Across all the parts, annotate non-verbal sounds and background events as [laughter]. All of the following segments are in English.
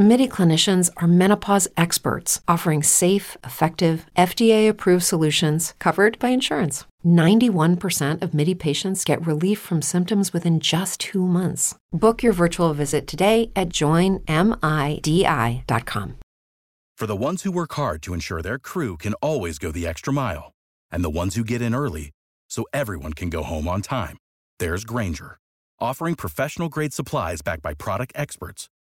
MIDI clinicians are menopause experts offering safe, effective, FDA approved solutions covered by insurance. 91% of MIDI patients get relief from symptoms within just two months. Book your virtual visit today at joinmidi.com. For the ones who work hard to ensure their crew can always go the extra mile, and the ones who get in early so everyone can go home on time, there's Grainger, offering professional grade supplies backed by product experts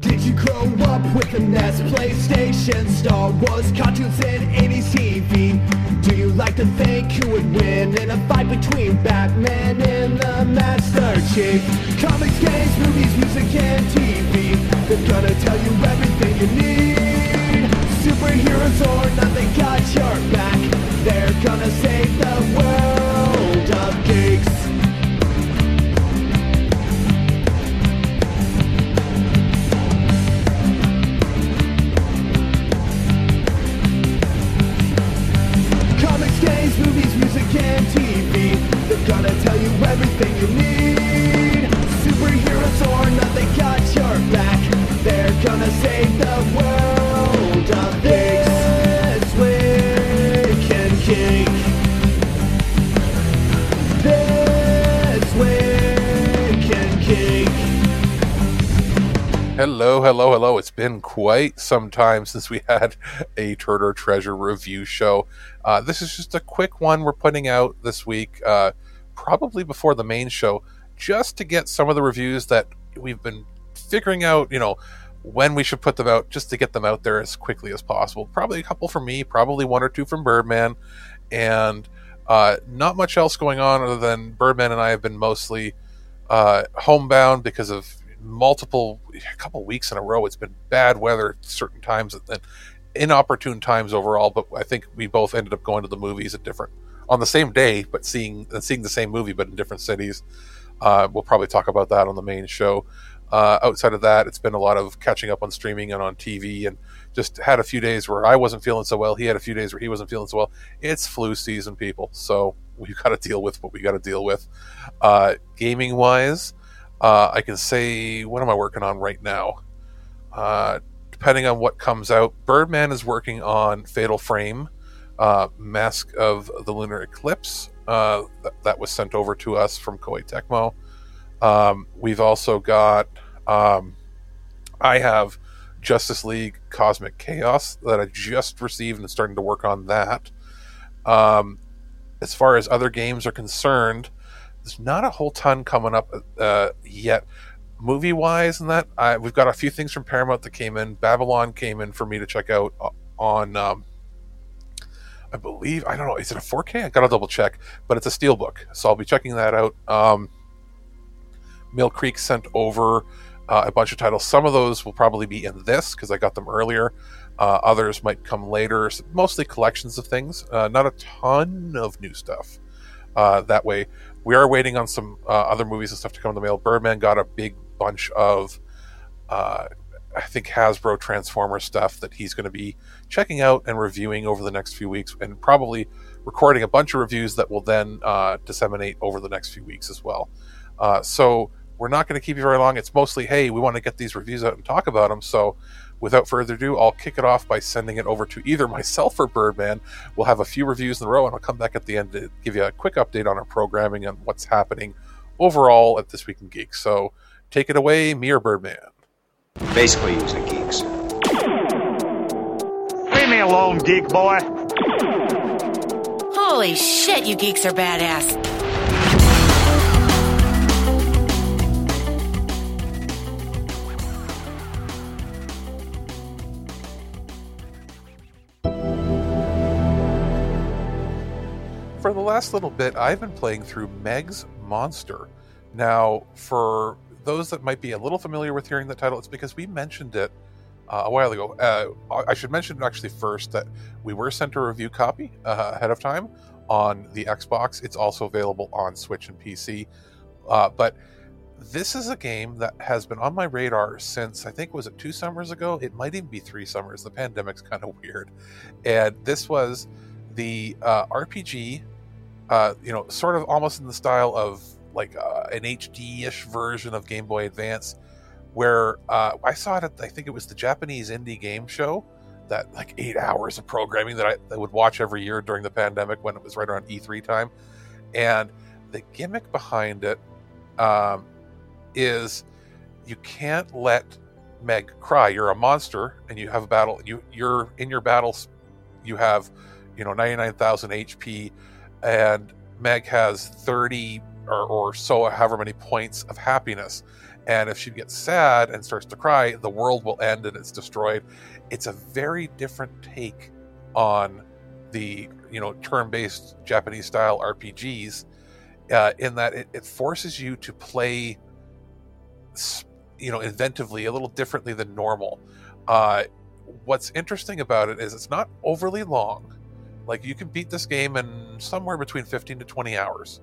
Did you grow up with the NES, PlayStation, Star Wars, cartoons, and 80s TV? Do you like to think who would win in a fight between Batman and the Master Chief? Comics, games, movies, music, and TV. They're gonna tell you everything you need. Been quite some time since we [laughs] had a Turd or Treasure review show. Uh, this is just a quick one we're putting out this week, uh, probably before the main show, just to get some of the reviews that we've been figuring out, you know, when we should put them out, just to get them out there as quickly as possible. Probably a couple from me, probably one or two from Birdman, and uh, not much else going on other than Birdman and I have been mostly uh, homebound because of multiple a couple weeks in a row it's been bad weather at certain times and inopportune times overall but i think we both ended up going to the movies at different on the same day but seeing and seeing the same movie but in different cities. Uh, we'll probably talk about that on the main show. Uh, outside of that it's been a lot of catching up on streaming and on tv and just had a few days where i wasn't feeling so well. He had a few days where he wasn't feeling so well. It's flu season people so we've got to deal with what we got to deal with. Uh, gaming wise uh, I can say, what am I working on right now? Uh, depending on what comes out, Birdman is working on Fatal Frame, uh, Mask of the Lunar Eclipse. Uh, that, that was sent over to us from Koei Tecmo. Um, we've also got, um, I have Justice League Cosmic Chaos that I just received and starting to work on that. Um, as far as other games are concerned, there's not a whole ton coming up uh, yet. Movie wise, and that I, we've got a few things from Paramount that came in. Babylon came in for me to check out on. Um, I believe I don't know. Is it a 4K? I gotta double check, but it's a steelbook, so I'll be checking that out. Um, Mill Creek sent over uh, a bunch of titles. Some of those will probably be in this because I got them earlier. Uh, others might come later. Mostly collections of things. Uh, not a ton of new stuff uh, that way. We are waiting on some uh, other movies and stuff to come in the mail. Birdman got a big bunch of, uh, I think, Hasbro Transformer stuff that he's going to be checking out and reviewing over the next few weeks, and probably recording a bunch of reviews that will then uh, disseminate over the next few weeks as well. Uh, so we're not going to keep you very long. It's mostly, hey, we want to get these reviews out and talk about them. So without further ado, I'll kick it off by sending it over to either myself or Birdman. We'll have a few reviews in a row, and I'll come back at the end to give you a quick update on our programming and what's happening overall at This Week in Geeks. So take it away, me or Birdman. Basically, using geeks. Leave me alone, geek boy. Holy shit, you geeks are badass. For the last little bit, I've been playing through Meg's Monster. Now, for those that might be a little familiar with hearing the title, it's because we mentioned it uh, a while ago. Uh, I should mention actually first that we were sent a review copy uh, ahead of time on the Xbox. It's also available on Switch and PC. Uh, but this is a game that has been on my radar since I think was it two summers ago. It might even be three summers. The pandemic's [laughs] kind of weird, and this was the uh, RPG. Uh, you know, sort of almost in the style of like uh, an HD-ish version of Game Boy Advance, where uh, I saw it at I think it was the Japanese indie game show, that like eight hours of programming that I, I would watch every year during the pandemic when it was right around E3 time, and the gimmick behind it um, is you can't let Meg cry. You're a monster, and you have a battle. You you're in your battles. You have, you know, ninety nine thousand HP, and Meg has thirty or, or so, however many points of happiness. And if she gets sad and starts to cry, the world will end and it's destroyed. It's a very different take on the you know turn-based Japanese style RPGs, uh, in that it, it forces you to play, you know, inventively a little differently than normal. Uh, what's interesting about it is it's not overly long. Like you can beat this game in somewhere between 15 to 20 hours.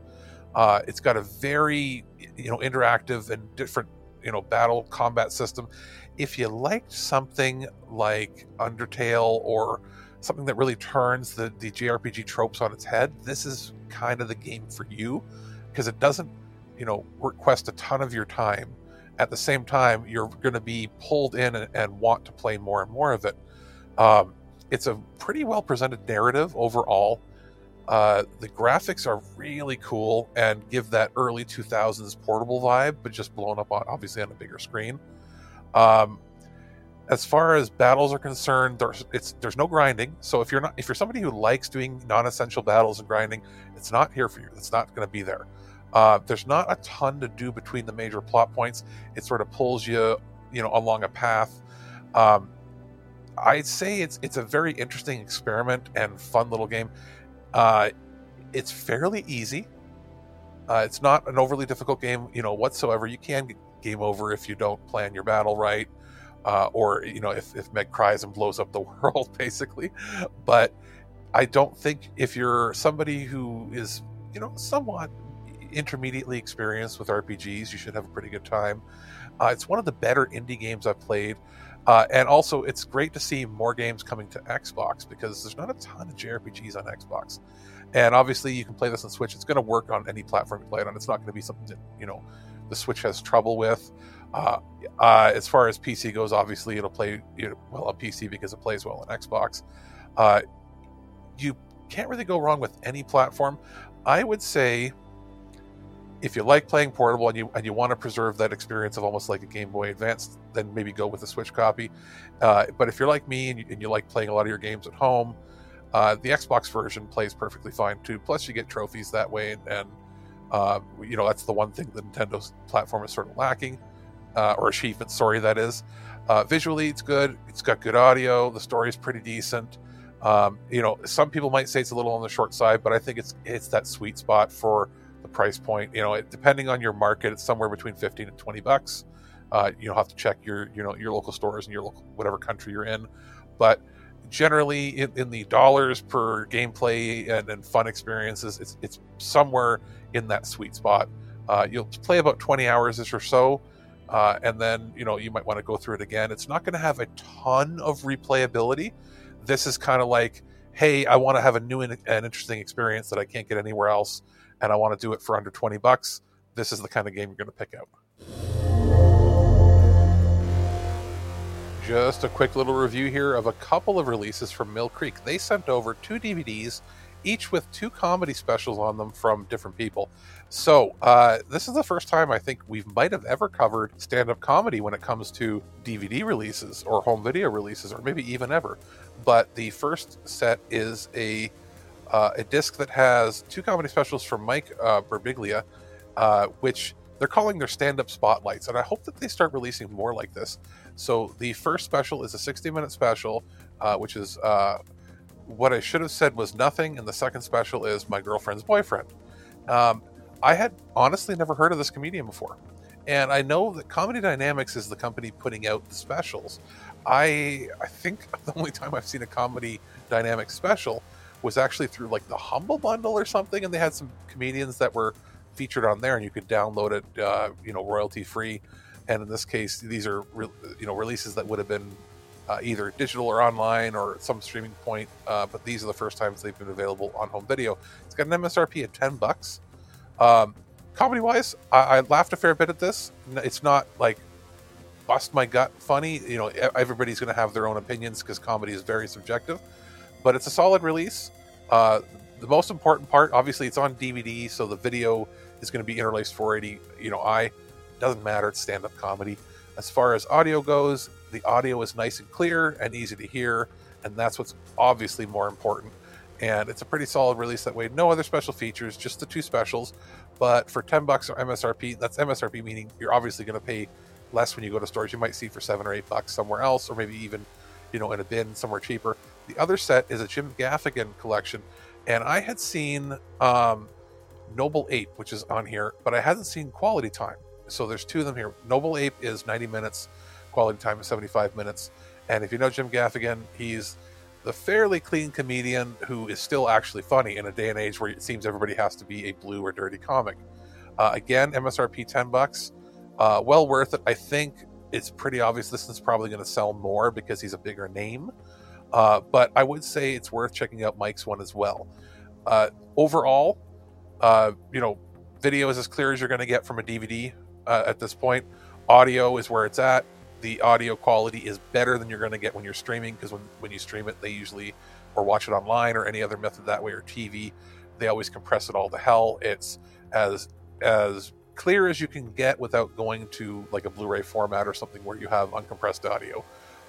Uh, it's got a very you know interactive and different you know battle combat system. If you liked something like Undertale or something that really turns the, the JRPG tropes on its head, this is kind of the game for you because it doesn't, you know, request a ton of your time. At the same time, you're going to be pulled in and, and, want to play more and more of it. Um, it's a pretty well presented narrative overall. Uh, the graphics are really cool and give that early 2000s portable vibe, but just blown up on obviously on a bigger screen. Um, as far as battles are concerned, there's there's no grinding. So if you're not if you're somebody who likes doing non-essential battles and grinding, it's not here for you. It's not going to be there. Uh, there's not a ton to do between the major plot points. It sort of pulls you, you know, along a path. Um, I'd say it's it's a very interesting experiment and fun little game. Uh, it's fairly easy. Uh, it's not an overly difficult game, you know, whatsoever. You can get game over if you don't plan your battle right, uh, or you know, if if Meg cries and blows up the [laughs] world, basically. But I don't think if you're somebody who is, you know, somewhat intermediately experienced with RPGs, you should have a pretty good time. Uh, it's one of the better indie games I've played. Uh, and also, it's great to see more games coming to Xbox because there's not a ton of JRPGs on Xbox. And obviously, you can play this on Switch. It's going to work on any platform you play it on. It's not going to be something that you know the Switch has trouble with. Uh, uh, as far as PC goes, obviously it'll play you know, well on PC because it plays well on Xbox. Uh, you can't really go wrong with any platform. I would say if you like playing portable and you and you want to preserve that experience of almost like a Game Boy Advance, then maybe go with a Switch copy. Uh, but if you're like me and you, and you, like playing a lot of your games at home, uh, the Xbox version plays perfectly fine too. Plus, you get trophies that way, and, and uh, you know that's the one thing the Nintendo's platform is sort of lacking, uh, or achievement. Sorry, that is. Uh, visually, it's good. It's got good audio. The story is pretty decent. Um, you know, some people might say it's a little on the short side, but I think it's it's that sweet spot for price point. You know, it, depending on your market, it's somewhere between fifteen and twenty bucks. Uh, you'll have to check your you know your local stores in your local whatever country you're in, but generally in, in the dollars per gameplay and, and, fun experiences, it's it's somewhere in that sweet spot. Uh, you'll play about twenty hours or so. Uh, and then you know you might want to go through it again. It's not going to have a ton of replayability. This is kind of like, hey, I want to have a new and interesting experience that I can't get anywhere else and I want to do it for under 20 bucks, this is the kind of game you're going to pick out. Just a quick little review here of a couple of releases from Mill Creek. They sent over two DVDs, each with two comedy specials on them from different people. So, uh, this is the first time I think we might have ever covered stand up comedy when it comes to DVD releases or home video releases, or maybe even ever. But the first set is a uh, a disc that has two comedy specials from Mike uh, uh, which they're calling their stand-up spotlights, and I hope that they start releasing more like this. So the first special is a 60-minute special, uh, which is uh, what I should have said was nothing, and the second special is my girlfriend's boyfriend. Um, I had honestly never heard of this comedian before, And I know that Comedy Dynamics is the company putting out the specials. I I think [laughs] the only time I've seen a Comedy Dynamics special was actually through like the Humble Bundle or something, and they had some comedians that were featured on there, and you could download it, uh, you know, royalty free. And in this case, these are re- you know releases that would have been uh, either digital or online or some streaming point. Uh, but these are the first times they've been available on home video. It's got an MSRP of ten bucks. Um, comedy wise, I, I laughed a fair bit at this. It's not like bust my gut funny. You know, everybody's going to have their own opinions because comedy is very subjective. But it's a solid release. Uh, the most important part, obviously, it's on DVD, so the video is going to be interlaced 480. You know, I doesn't matter. It's stand-up comedy. As far as audio goes, the audio is nice and clear and easy to hear, and that's what's obviously more important. And it's a pretty solid release that way. No other special features, just the two specials. But for 10 bucks or MSRP, that's MSRP meaning you're obviously going to pay less when you go to stores. You might see for seven or eight bucks somewhere else, or maybe even, you know, in a bin somewhere cheaper. The other set is a Jim Gaffigan collection, and I had seen um, Noble Ape, which is on here, but I hadn't seen Quality Time. So there's two of them here. Noble Ape is 90 minutes, Quality Time is 75 minutes. And if you know Jim Gaffigan, he's the fairly clean comedian who is still actually funny in a day and age where it seems everybody has to be a blue or dirty comic. Uh, again, MSRP 10 bucks. Uh, well worth it. I think it's pretty obvious this is probably going to sell more because he's a bigger name. Uh, but I would say it's worth checking out Mike's one as well. Uh, overall, uh, you know, video is as clear as you're going to get from a DVD uh, at this point. Audio is where it's at. The audio quality is better than you're going to get when you're streaming because when, when you stream it, they usually, or watch it online or any other method that way or TV, they always compress it all to hell. It's as as clear as you can get without going to like a Blu-ray format or something where you have uncompressed audio.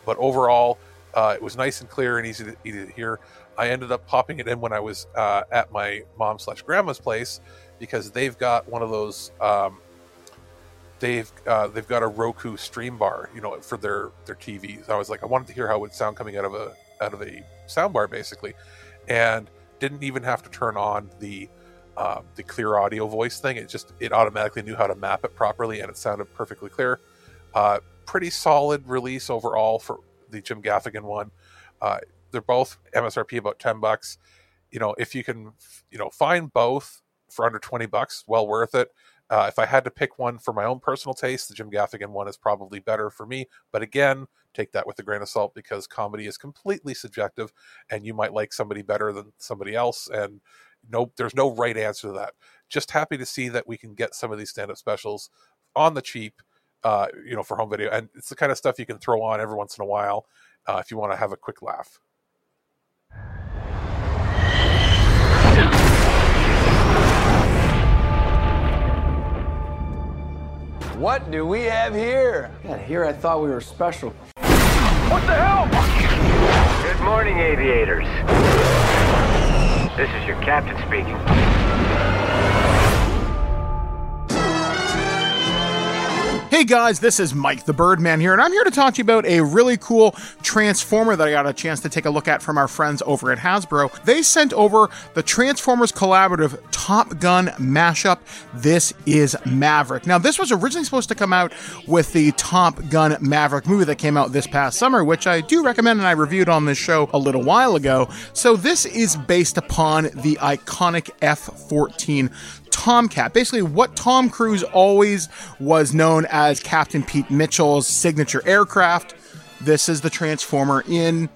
But overall, uh, it was nice and clear and easy to, easy to hear. I ended up popping it in when I was uh, at my mom slash grandma's place because they've got one of those. Um, they've uh, they've got a Roku stream bar, you know, for their their TVs. I was like, I wanted to hear how it would sound coming out of a out of a sound bar, basically, and didn't even have to turn on the uh, the clear audio voice thing. It just it automatically knew how to map it properly, and it sounded perfectly clear. Uh, pretty solid release overall for the Jim Gaffigan one. Uh, they're both MSRP about ten bucks. You know, if you can, you know, find both for under twenty bucks, well worth it. Uh, if I had to pick one for my own personal taste, the Jim Gaffigan one is probably better for me. But again, take that with a grain of salt because comedy is completely subjective, and you might like somebody better than somebody else. And no, there's no right answer to that. Just happy to see that we can get some of these stand-up specials on the cheap, uh, you know, for home video, and it's the kind of stuff you can throw on every once in a while uh, if you want to have a quick laugh. What do we have here? Yeah, here I thought we were special. What the hell? Good morning, aviators. This is your captain speaking. Hey guys, this is Mike the Birdman here, and I'm here to talk to you about a really cool Transformer that I got a chance to take a look at from our friends over at Hasbro. They sent over the Transformers Collaborative Top Gun mashup. This is Maverick. Now, this was originally supposed to come out with the Top Gun Maverick movie that came out this past summer, which I do recommend and I reviewed on this show a little while ago. So, this is based upon the iconic F 14 Tomcat. Basically, what Tom Cruise always was known as Captain Pete Mitchell's signature aircraft. This is the Transformer in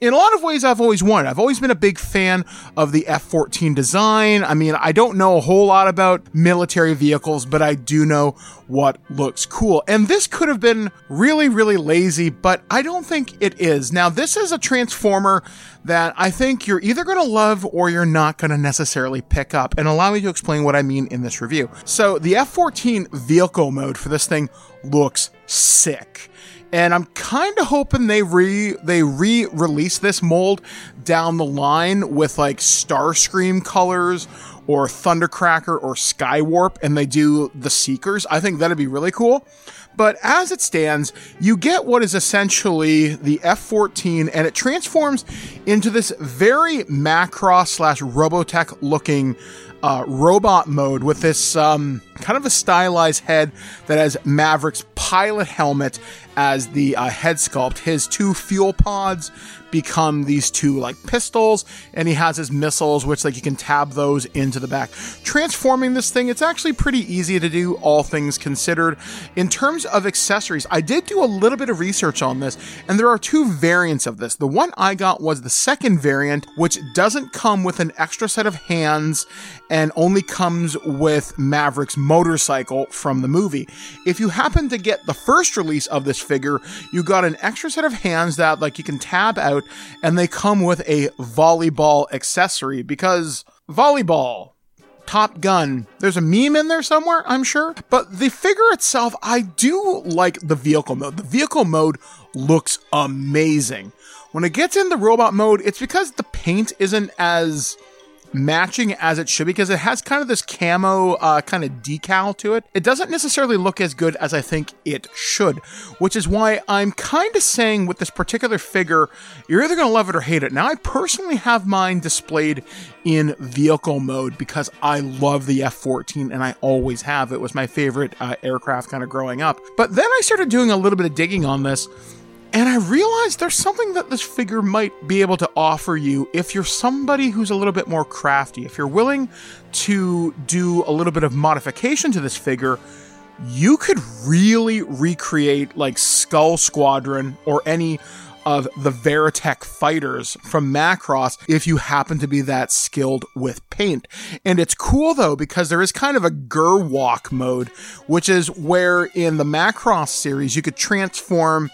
in a lot of ways, I've always wanted. I've always been a big fan of the F 14 design. I mean, I don't know a whole lot about military vehicles, but I do know what looks cool. And this could have been really, really lazy, but I don't think it is. Now, this is a Transformer that I think you're either going to love or you're not going to necessarily pick up. And allow me to explain what I mean in this review. So, the F 14 vehicle mode for this thing looks sick and I'm kind of hoping they re they re-release this mold down the line with like Starscream colors or Thundercracker or Skywarp, and they do the Seekers. I think that'd be really cool. But as it stands, you get what is essentially the F-14, and it transforms into this very Macross slash Robotech looking uh, robot mode with this um, kind of a stylized head that has Maverick's pilot helmet as the uh, head sculpt. His two fuel pods become these two like pistols, and he has his missiles, which like you can tab those into the back. Transforming this thing, it's actually pretty easy to do, all things considered. In terms of accessories, I did do a little bit of research on this, and there are two variants of this. The one I got was the second variant, which doesn't come with an extra set of hands and only comes with Maverick's motorcycle from the movie. If you happen to get the first release of this figure, you got an extra set of hands that like you can tab out and they come with a volleyball accessory because volleyball Top Gun. There's a meme in there somewhere, I'm sure. But the figure itself, I do like the vehicle mode. The vehicle mode looks amazing. When it gets in the robot mode, it's because the paint isn't as matching as it should because it has kind of this camo uh, kind of decal to it. It doesn't necessarily look as good as I think it should, which is why I'm kind of saying with this particular figure, you're either going to love it or hate it. Now, I personally have mine displayed in vehicle mode because I love the F 14 and I always have. It was my favorite uh, aircraft kind of growing up. But then I started doing a little bit of digging on this and I realized there's something that this figure might be able to offer you if you're somebody who's a little bit more crafty. If you're willing to do a little bit of modification to this figure, you could really recreate like Skull Squadron or any of the Veritech fighters from Macross if you happen to be that skilled with paint. And it's cool though because there is kind of a Gerwalk mode, which is where in the Macross series you could transform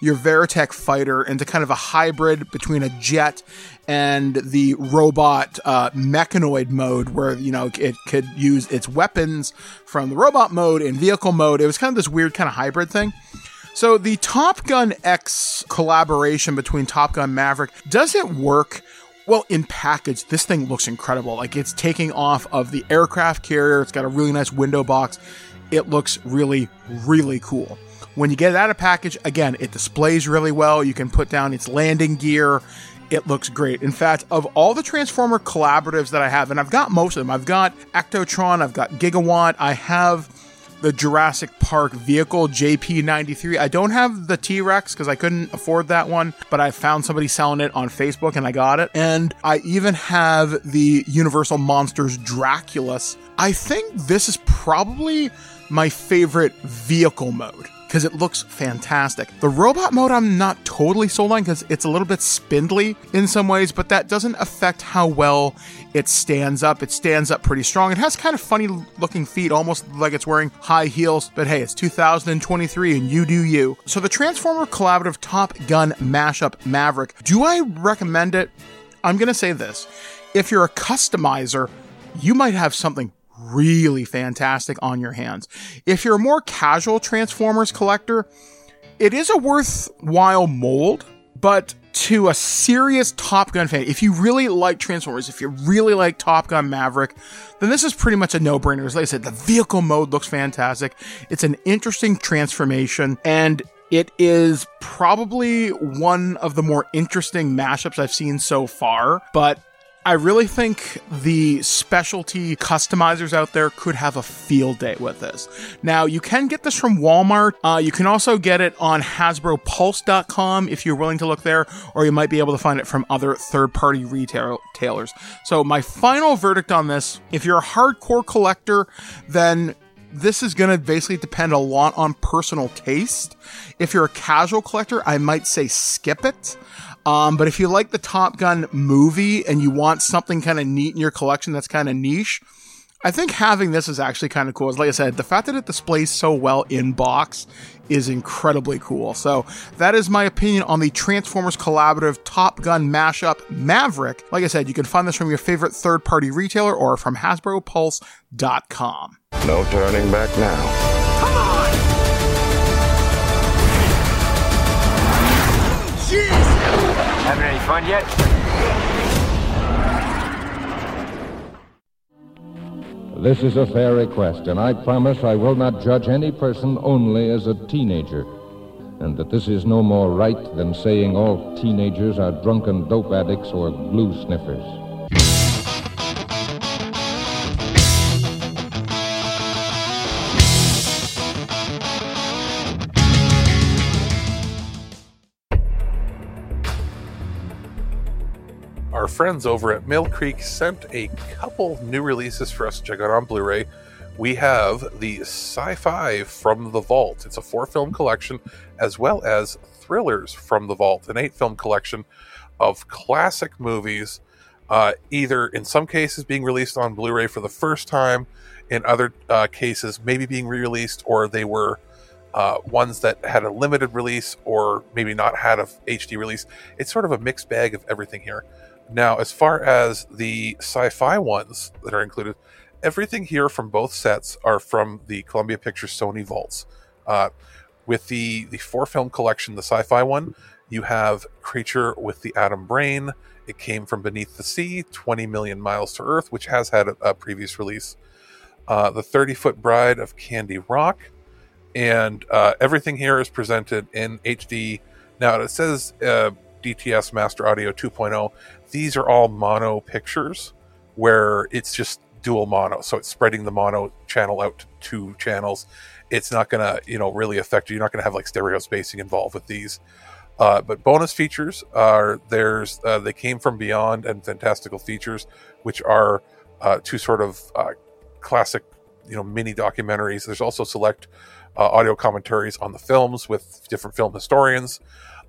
your Veritech fighter into kind of a hybrid between a jet and the robot uh, mechanoid mode, where you know it could use its weapons from the robot mode and vehicle mode. It was kind of this weird kind of hybrid thing. So the Top Gun X collaboration between Top Gun Maverick does it work? Well, in package, this thing looks incredible. Like it's taking off of the aircraft carrier. It's got a really nice window box. It looks really, really cool. When you get it out of package, again, it displays really well. You can put down its landing gear. It looks great. In fact, of all the Transformer collaboratives that I have, and I've got most of them, I've got Ectotron, I've got Gigawatt, I have the Jurassic Park vehicle JP93. I don't have the T Rex because I couldn't afford that one, but I found somebody selling it on Facebook and I got it. And I even have the Universal Monsters Draculus. I think this is probably my favorite vehicle mode because it looks fantastic. The robot mode I'm not totally sold on because it's a little bit spindly in some ways, but that doesn't affect how well it stands up. It stands up pretty strong. It has kind of funny looking feet, almost like it's wearing high heels, but hey, it's 2023 and you do you. So the Transformer Collaborative Top Gun Mashup Maverick, do I recommend it? I'm going to say this. If you're a customizer, you might have something really fantastic on your hands. If you're a more casual Transformers collector, it is a worthwhile mold, but to a serious Top Gun fan, if you really like Transformers, if you really like Top Gun Maverick, then this is pretty much a no-brainer. As like I said, the vehicle mode looks fantastic. It's an interesting transformation, and it is probably one of the more interesting mashups I've seen so far, but I really think the specialty customizers out there could have a field day with this. Now, you can get this from Walmart. Uh, you can also get it on HasbroPulse.com if you're willing to look there, or you might be able to find it from other third party retailers. So, my final verdict on this if you're a hardcore collector, then this is going to basically depend a lot on personal taste. If you're a casual collector, I might say skip it. Um, but if you like the Top Gun movie and you want something kind of neat in your collection that's kind of niche, I think having this is actually kind of cool. Like I said, the fact that it displays so well in box is incredibly cool. So that is my opinion on the Transformers Collaborative Top Gun mashup Maverick. Like I said, you can find this from your favorite third-party retailer or from HasbroPulse.com. No turning back now. Come on! Having any fun yet? This is a fair request, and I promise I will not judge any person only as a teenager, and that this is no more right than saying all teenagers are drunken dope addicts or glue sniffers. Friends over at Mill Creek sent a couple new releases for us to check out on Blu ray. We have the Sci Fi from the Vault. It's a four film collection, as well as Thrillers from the Vault, an eight film collection of classic movies, uh, either in some cases being released on Blu ray for the first time, in other uh, cases, maybe being re released, or they were uh, ones that had a limited release or maybe not had a HD release. It's sort of a mixed bag of everything here. Now, as far as the sci fi ones that are included, everything here from both sets are from the Columbia Pictures Sony vaults. Uh, with the, the four film collection, the sci fi one, you have Creature with the Atom Brain. It came from Beneath the Sea, 20 Million Miles to Earth, which has had a, a previous release. Uh, the 30 Foot Bride of Candy Rock, and uh, everything here is presented in HD. Now it says uh, DTS Master Audio 2.0. These are all mono pictures where it's just dual mono, so it's spreading the mono channel out to two channels. It's not going to, you know, really affect you. You're not going to have like stereo spacing involved with these. Uh, but bonus features are there's uh, they came from Beyond and Fantastical Features, which are uh, two sort of uh, classic, you know, mini documentaries. There's also select uh, audio commentaries on the films with different film historians.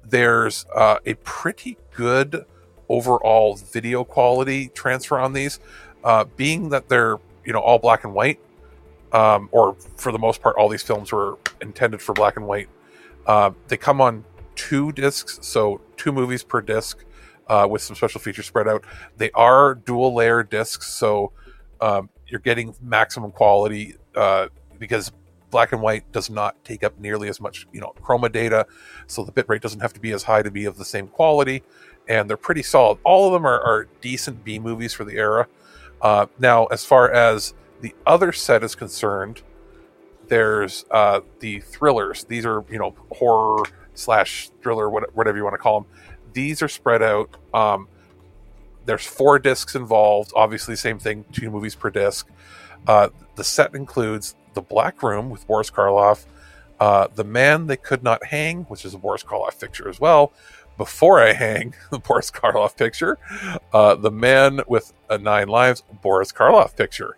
There's uh, a pretty good overall video quality transfer on these, uh, being that they're you know all black and white, um, or for the most part, all these films were intended for black and white. Uh, they come on two discs, so two movies per disc. Uh, with some special features spread out, they are dual layer discs, so um, you're getting maximum quality uh, because black and white does not take up nearly as much, you know, chroma data, so the bitrate doesn't have to be as high to be of the same quality, and they're pretty solid. All of them are, are decent B movies for the era. Uh, now, as far as the other set is concerned, there's uh, the thrillers. These are, you know, horror slash thriller, whatever you want to call them. These are spread out. Um, there's four discs involved. Obviously, same thing, two movies per disc. Uh, the set includes the Black Room with Boris Karloff, uh, The Man They Could Not Hang, which is a Boris Karloff picture as well. Before I Hang, [laughs] the Boris Karloff picture. Uh, the Man with Nine Lives, Boris Karloff picture.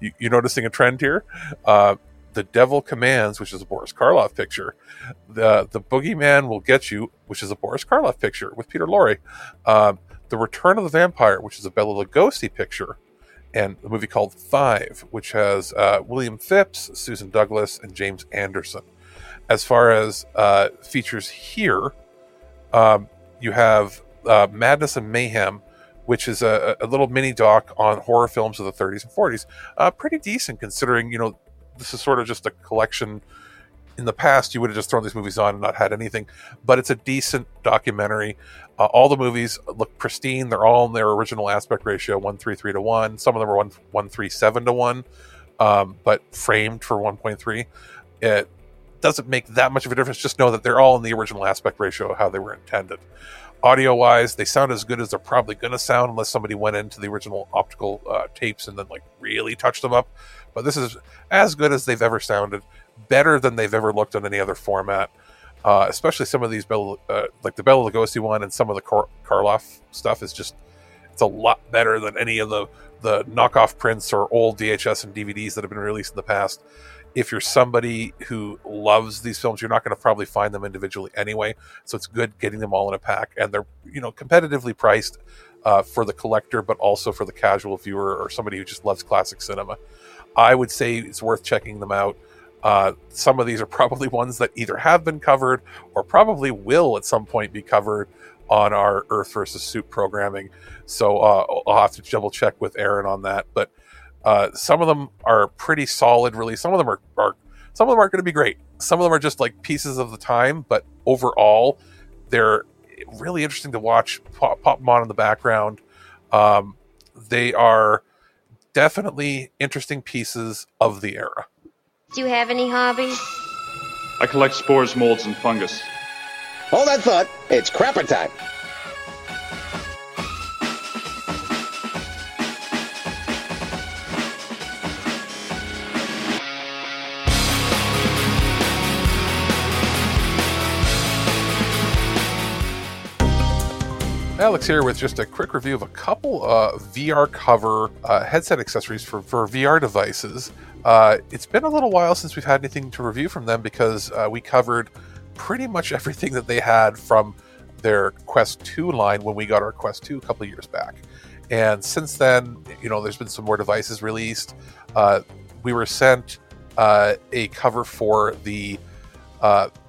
You, you noticing a trend here? Uh, the Devil Commands, which is a Boris Karloff picture. The The Boogeyman Will Get You, which is a Boris Karloff picture with Peter Lorre. Uh, the Return of the Vampire, which is a Bela Lugosi picture and a movie called Five, which has uh, William Phipps, Susan Douglas, and James Anderson. As far as uh, features here, um, you have uh, Madness and Mayhem, which is a, a, little mini doc on horror films of the 30s and 40s. Uh, pretty decent considering, you know, this is sort of just a collection in the past you would have just thrown these movies on and not had anything but it's a decent documentary. Uh, all the movies look pristine. They're all in their original aspect ratio 133 to 1 some of them are 1 137 to 1 um, but framed for 1.3 it doesn't make that much of a difference. Just know that they're all in the original aspect ratio how they were intended. Audio wise they sound as good as they're probably going to sound unless somebody went into the original optical uh, tapes and then like really touched them up. But this is as good as they've ever sounded better than they've ever looked on any other format. Uh, especially some of these Bela, uh, like the Bela Lugosi one and some of the Kar- Karloff stuff is just it's a lot better than any of the the knockoff prints or old VHS and DVDs that have been released in the past. If you're somebody who loves these films, you're not going to probably find them individually anyway. So it's good getting them all in a pack, and they're you know competitively priced uh, for the collector, but also for the casual viewer or somebody who just loves classic cinema. I would say it's worth checking them out. Uh, some of these are probably [laughs] ones that either have been covered or probably will at some point be covered on our Earth versus Soup programming. So uh, I'll have to double check with Aaron on that. But uh, some of them are pretty solid, really. Some of them are, are some of them aren't going to be great. Some of them are just like pieces of the time, but overall, they're really interesting to watch. Pop, pop them on in the background. Um, they are definitely interesting pieces of the era. Do you have any hobbies? I collect spores, molds, and fungus. Hold that thought. It's crapper time. Alex here with just a quick review of a couple uh, VR cover uh, headset accessories for, for VR devices. Uh, it's been a little while since we've had anything to review from them because uh, we covered pretty much [laughs] everything that they had from their Quest 2 line when we got our Quest 2 a couple years back. And since then, you know, there's been some more devices released. Uh, we were sent uh, a cover for the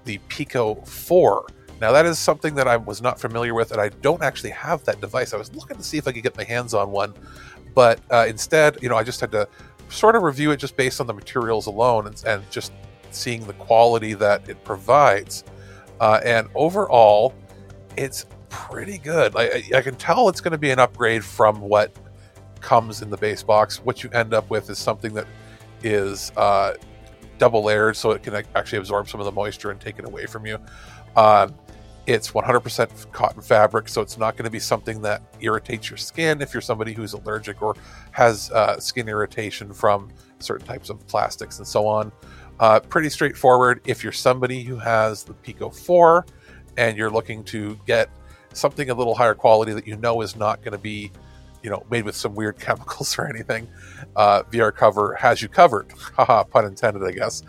the Pico 4 now, that is something that I was not familiar with, and I don't actually have that device. I was looking to see if I could get my hands on one, but uh, instead, you know, I just had to sort of review it just based on the materials alone and, and just seeing the quality that it provides. Uh, and overall, it's pretty good. I, I can tell it's going to be an upgrade from what comes in the base box. What you end up with is something that is uh, double layered, so it can actually absorb some of the moisture and take it away from you. Um, it's 100% cotton fabric, so it's not going to be something that irritates your skin if you're somebody who's allergic or has uh, skin irritation from certain types of plastics and so on. Uh, pretty straightforward. If you're somebody who has the Pico 4 and you're looking to get something a little higher quality that you know is not going to be, you know, made with some weird [laughs] chemicals or anything, uh, VR Cover has you covered. [laughs] Haha, pun intended, I guess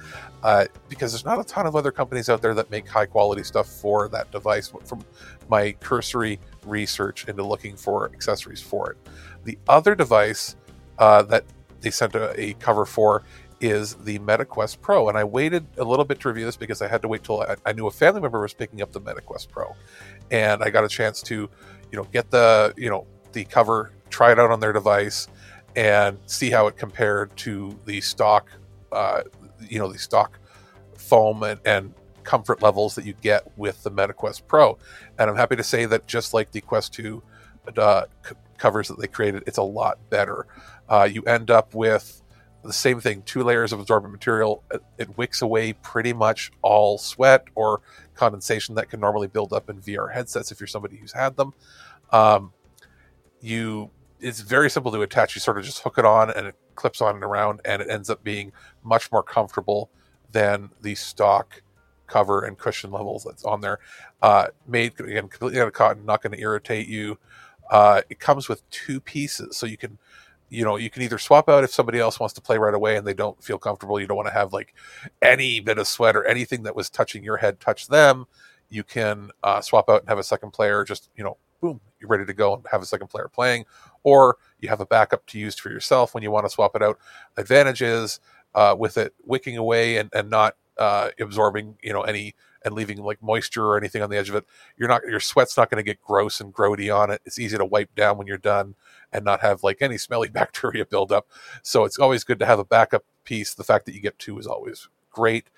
uh, because there's not a ton of other companies out there that make high quality stuff for that device from my cursory research into looking for accessories for it. The other device uh, that they sent a, a, cover for is the MetaQuest Pro. And I waited a little bit to review this because I had to wait till I, I knew a family member was picking up the MetaQuest Pro. And I got a chance to, you know, get the, you know, the cover, try it out on their device, and see how it compared to the stock uh, you know the stock foam and, and comfort levels that you get with the MetaQuest Pro. And I'm happy to say that just like the Quest 2 uh, c- covers that they created, it's a lot better. Uh, you end up with the same thing two layers of absorbent material. It, wicks away pretty much all sweat or condensation that can normally build up in VR headsets if you're somebody who's had them. Um, you it's very simple to attach. You sort of just hook it on and it clips on and around, and it ends up being much more comfortable than the stock cover and cushion levels that's on there. Uh, made again completely out of cotton, not going to irritate you. Uh, it comes with two pieces, so you can, you know, you can either swap out if somebody else wants to play right away and they don't feel comfortable. You don't want to have like any bit of sweat or anything that was touching your head touch them. You can uh, swap out and have a second player just you know boom, you're ready to go and have a second player playing, or you have a backup to use for yourself when you want to swap it out. Advantages uh, with it wicking away and, and not uh, absorbing, you know, any and leaving like moisture or anything on the edge of it. You're not your sweat's not going to get gross and grody on it. It's easy to wipe down when you're done and not have like any smelly [laughs] bacteria build up. So it's always good to have a backup piece. The fact that you get two is always great.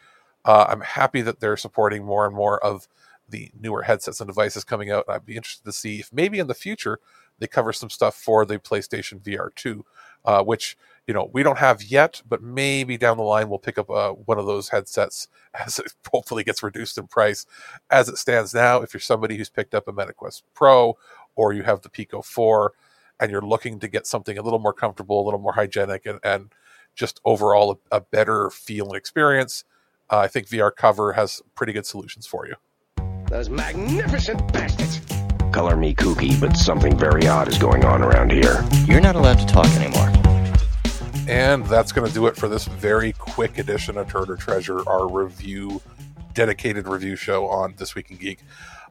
Uh, I'm happy that they're supporting more and more of the newer headsets and devices coming out. I'd be interested to see if maybe in the future they cover some stuff for the PlayStation VR 2, uh, which you know we don't have yet, but maybe down the line we'll pick up uh, one of those headsets [laughs] as it hopefully gets reduced in price. As it stands now, if you're somebody who's picked up a MetaQuest Pro or you have the Pico 4 and you're looking to get something a little more comfortable, a little more hygienic, and, and just overall a, a better feel and experience, uh, I think VR Cover has pretty good solutions for you. Those magnificent bastards. Color me kooky, but something very odd is going on around here. You're not allowed to talk anymore. And that's going to do it for this very quick edition of Turd or Treasure, our review, dedicated review show on This Week in Geek.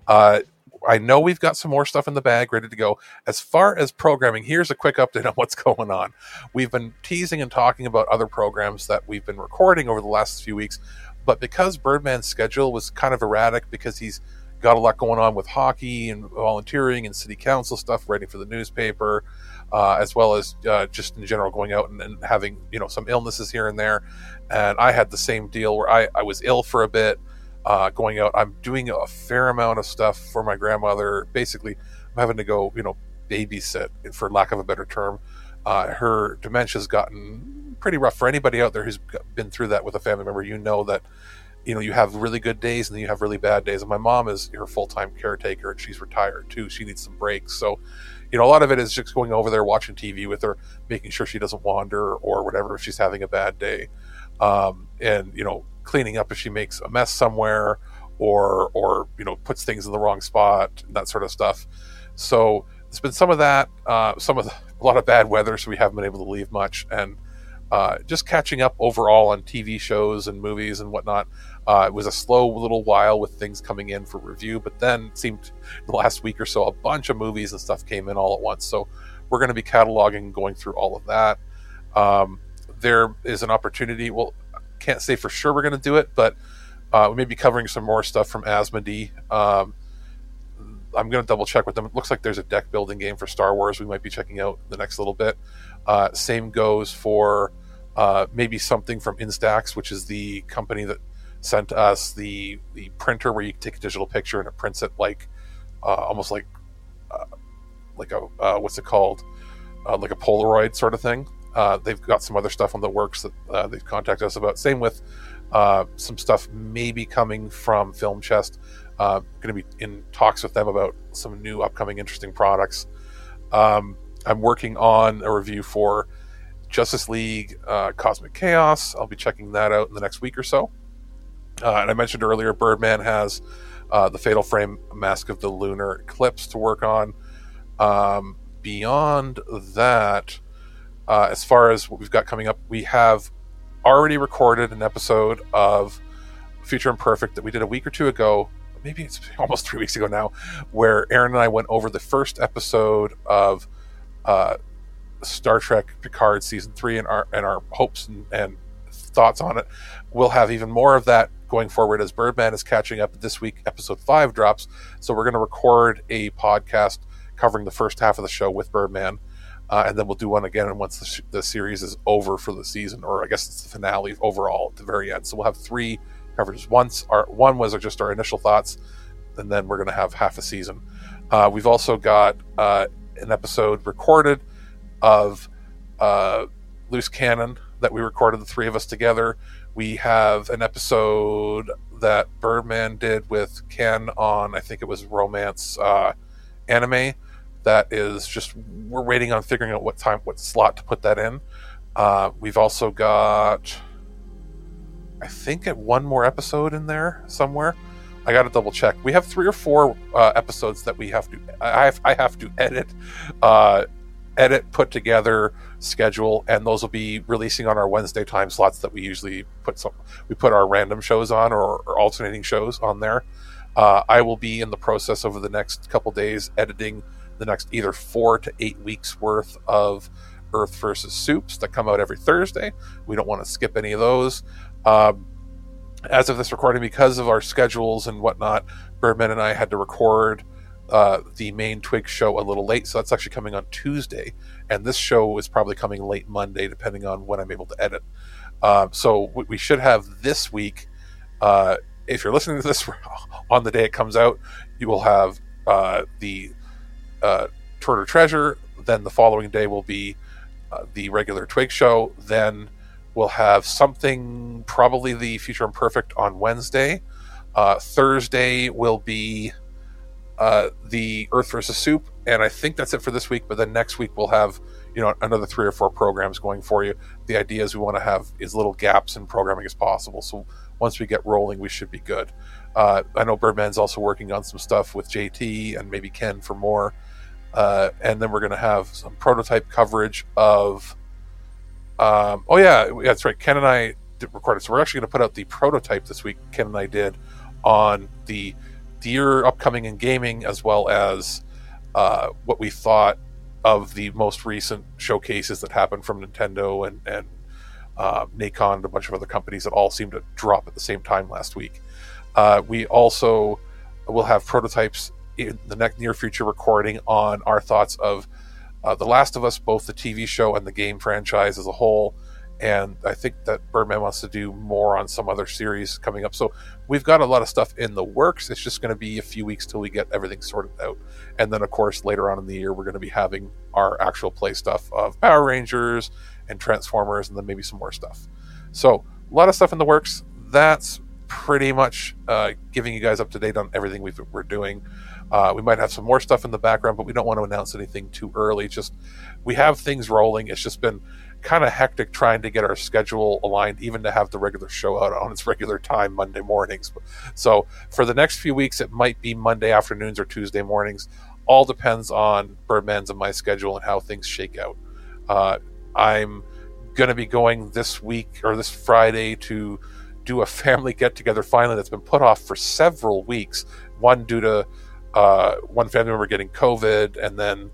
Uh, I know we've got some more stuff in the bag ready to go. As far as programming, here's a quick update [laughs] on what's going on. We've been teasing and talking about other programs that we've been recording over the last few weeks. But because Birdman's schedule was kind of erratic because he's got a lot going on with hockey and volunteering and city council stuff, writing for the newspaper, uh, as well as uh, just in general going out and, and, having you know some illnesses here and there. And I had the same deal where I, I was ill for a bit, uh, going out. I'm doing a fair amount of stuff for my grandmother. Basically, I'm having to go you know babysit, for lack of a better term. Uh, her dementia's gotten pretty rough for anybody out there who's been through that with a family member. You know that you know you have really good days and then you have really bad days. And my mom is her full time caretaker and she's retired too. She needs some breaks. So you know a lot of it is just going over there watching TV with her, making sure she doesn't wander or whatever if she's having a bad day, um, and you know cleaning up if she makes a mess somewhere or or you know puts things in the wrong spot that sort of stuff So there's been some of that, uh, some of the, [laughs] a lot of bad weather, so we haven't been able to leave much, and uh, just catching up overall on TV shows and movies and whatnot. Uh, it was a slow little while with things coming in for review, but then it seemed the last week or so a bunch of movies and stuff came in all at once. So we're going to be cataloging, and going through all of that. Um, there is an opportunity. Well, can't say for sure we're going to do it, but uh, we may be covering some more stuff from Asmodee. Um, I'm going to double check with them. It looks like there's a deck building game for Star Wars we might be checking out the next little bit. Uh, same goes for uh, maybe something from Instax, which is the company that sent us the the printer where you take a digital picture and it prints it like uh, almost like uh, like a uh, what's it called uh, like a Polaroid sort of thing. Uh, they've got some other stuff on the works that uh, they've contacted us about. Same with some stuff maybe coming from Film Chest. going to be in talks with them about some new upcoming interesting products. Um, I'm working on a review for Justice League Cosmic Chaos. I'll be checking that out in the next week or so. Uh, and I mentioned earlier, Birdman has uh, the Fatal Frame Mask of the Lunar Eclipse to work on. Um, beyond that, uh, as far as what we've got coming up, we have already recorded an episode of Future Imperfect that we did a week or two ago. Maybe it's [laughs] almost three weeks ago now, where Aaron and I went over the first episode of uh, Star Trek Picard season three and our and our hopes and, and thoughts on it. We'll have even more of that going forward as Birdman is catching up this week. Episode five drops, so we're going to record a podcast covering the first half of the show with Birdman, uh, and then we'll do one again once the, sh- the series is over for the season, or I guess it's the finale overall at the very end. So we'll have three coverages. Once our one was just our initial thoughts, and then we're going to have half a season. Uh, we've also got uh, an episode recorded of uh, Loose Cannon that we recorded the three of us together. We have an episode that Birdman did with Ken on, I think it was romance uh, anime. That is just we're waiting on figuring out what time, what slot to put that in. Uh, we've also got, I think, one more episode in there somewhere. I got to double check. We have three or four uh, episodes that we have to. I have, I have to edit, uh, edit, put together, schedule, and those will be releasing on our Wednesday time slots that we usually put some. We put our random shows on or, or alternating shows on there. Uh, I will be in the process over the next couple days editing the next either four to eight weeks worth of Earth versus Soups that come out every Thursday. We don't want to skip any of those. Um, as of this recording, because of our schedules and whatnot, Birdman and I had to record uh, the main Twig show a little late, so that's actually coming on Tuesday, and this show is probably coming late Monday, depending on when I'm able to edit. Uh, so we should have this week. Uh, if you're listening to this [laughs] on the day it comes out, you will have uh, the uh, Turd or Treasure. Then the following day will be uh, the regular Twig show. Then we'll have something, probably the Future Imperfect on Wednesday. Thursday will be uh, the Earth versus Soup, and I think that's it for this week. But then next week we'll have you know another three or four programs going for you. The idea is we want to have as little gaps in programming as possible. So once we get rolling, we should be good. Uh, I know Birdman's also working on some stuff with JT and maybe Ken for more. Uh, and then we're going to have some prototype coverage of. Um, oh yeah, that's right. Ken and I recorded, so we're actually going to put out the prototype this week. Ken and I did on the year upcoming in gaming, as well as uh, what we thought of the most recent showcases that happened from Nintendo and, and uh, Nacon and a bunch of other companies that all seemed to drop at the same time last week. Uh, we also will have prototypes in the next near future recording on our thoughts of uh, The Last of Us, both the TV show and the game franchise as a whole, and I think that Birdman wants to do more on some other series coming up. So we've got a lot of stuff in the works. It's just going to be a few weeks till we get everything sorted out, and then of course later on in the year we're going to be having our actual play stuff of Power Rangers and Transformers, and then maybe some more stuff. So a lot of stuff in the works. That's pretty much uh, giving you guys up to date on everything we are doing. Uh, we might have some more stuff in the background, but we don't want to announce anything too early. Just we have things rolling. It's just been kind of hectic trying to get our schedule aligned, even to have the regular show out on its regular time Monday mornings. So for the next few weeks, it might be Monday afternoons or Tuesday mornings. all depends on Birdman's and my schedule and how things shake out. Uh, I'm going to be going this week or this Friday to do a family [laughs] get together finally that's been put off for several weeks. One due to uh, one family member getting COVID and then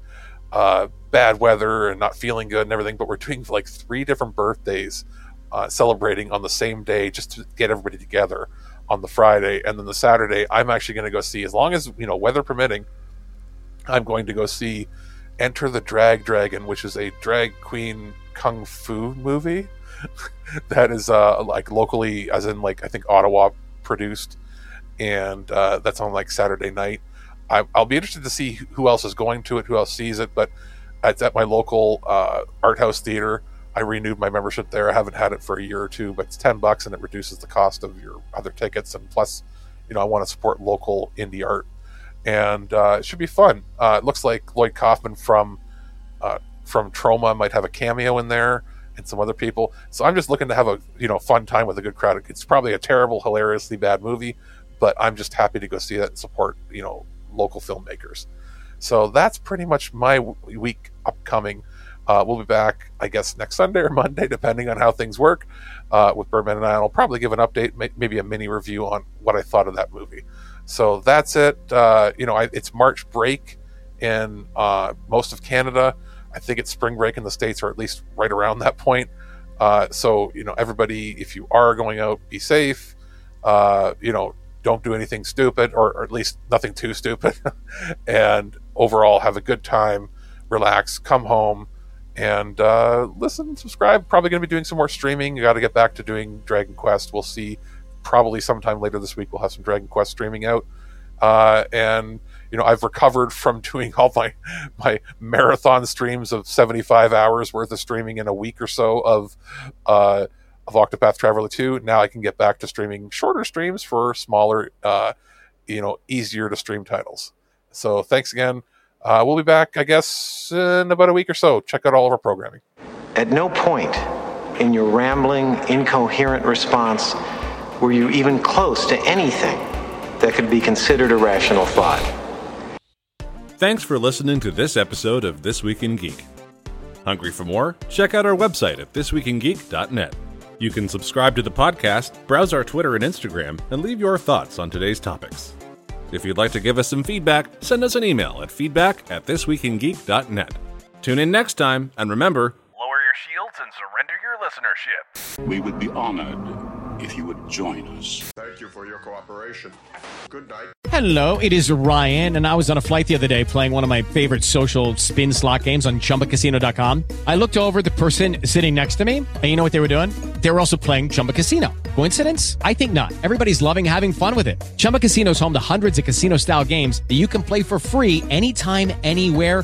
uh, bad weather and not feeling good and everything. But we're doing like three different birthdays uh, celebrating on the same day just to get everybody together on the Friday. And then the Saturday, I'm actually going to go see, as long as, you know, weather permitting, I'm going to go see Enter the Drag Dragon, which is a drag queen kung fu movie [laughs] that is uh, like locally, as in like I think Ottawa produced, and uh, that's on like Saturday night. I, will be interested to see who else is going to it, who else sees it. But at my local uh, art house theater. I renewed my membership there. I haven't had it for a year or two, but it's ten bucks and it reduces the cost of your other tickets. And plus, you know, I want to support local indie art, and uh, it should be fun. Uh, it looks like Lloyd Kaufman from uh, from Troma might have a cameo in there, and some other people. So I'm just looking to have a you know fun time with a good crowd. It's probably a terrible, hilariously bad movie, but I'm just happy to go see that and support you know local filmmakers. So that's pretty much my week upcoming. Uh, we'll be back, I guess, next Sunday or [laughs] Monday, depending on how things work, uh, with Birdman and I. I'll probably give an update, maybe a mini review on what I thought of that movie. So that's it. Uh, you know, I, it's March break in uh, most of Canada. I think it's spring break in the States, or at least right around that point. Uh, so, you know, everybody, if you are going out, be safe. Uh, you know, don't do anything stupid, or, or at least nothing too stupid. [laughs] and overall, have a good time, relax, come home and uh, listen, subscribe. Probably going to be doing some more streaming. You got to get back to doing Dragon Quest. We'll see. Probably sometime later this week, we'll have some Dragon Quest streaming out. Uh, and you know, I've recovered from [laughs] doing all my my marathon streams of seventy five hours worth of streaming in a week or so of uh, of Octopath Traveler two. Now I can get back to streaming shorter streams for smaller, uh, you know, easier to stream titles. So thanks again. Uh, we'll be back, I guess, in about a week or so. Check out all of our programming. At no point in your rambling, incoherent response were you even close to anything that could be considered a rational thought. Thanks for listening to this episode of This Week in Geek. Hungry for more? Check out our website at thisweekingeek.net. You can subscribe to the podcast, browse our Twitter and Instagram, and leave your thoughts on today's topics. If you'd like to give us some feedback, send us an email at feedback at thisweekingeek.net. Tune in next time, and remember lower your shields and surrender your listenership. We would be honored if you would join us. Thank you for your cooperation. Good night. Hello, it is Ryan, and I was on a flight the other day playing one of my favorite social spin slot games on chumbacasino.com. I looked over the person sitting next to me, and you know what they were doing? They were also playing Chumba Casino. Coincidence? I think not. Everybody's loving having fun with it. Chumba Casino is home to hundreds of casino style games that you can play for free anytime, anywhere,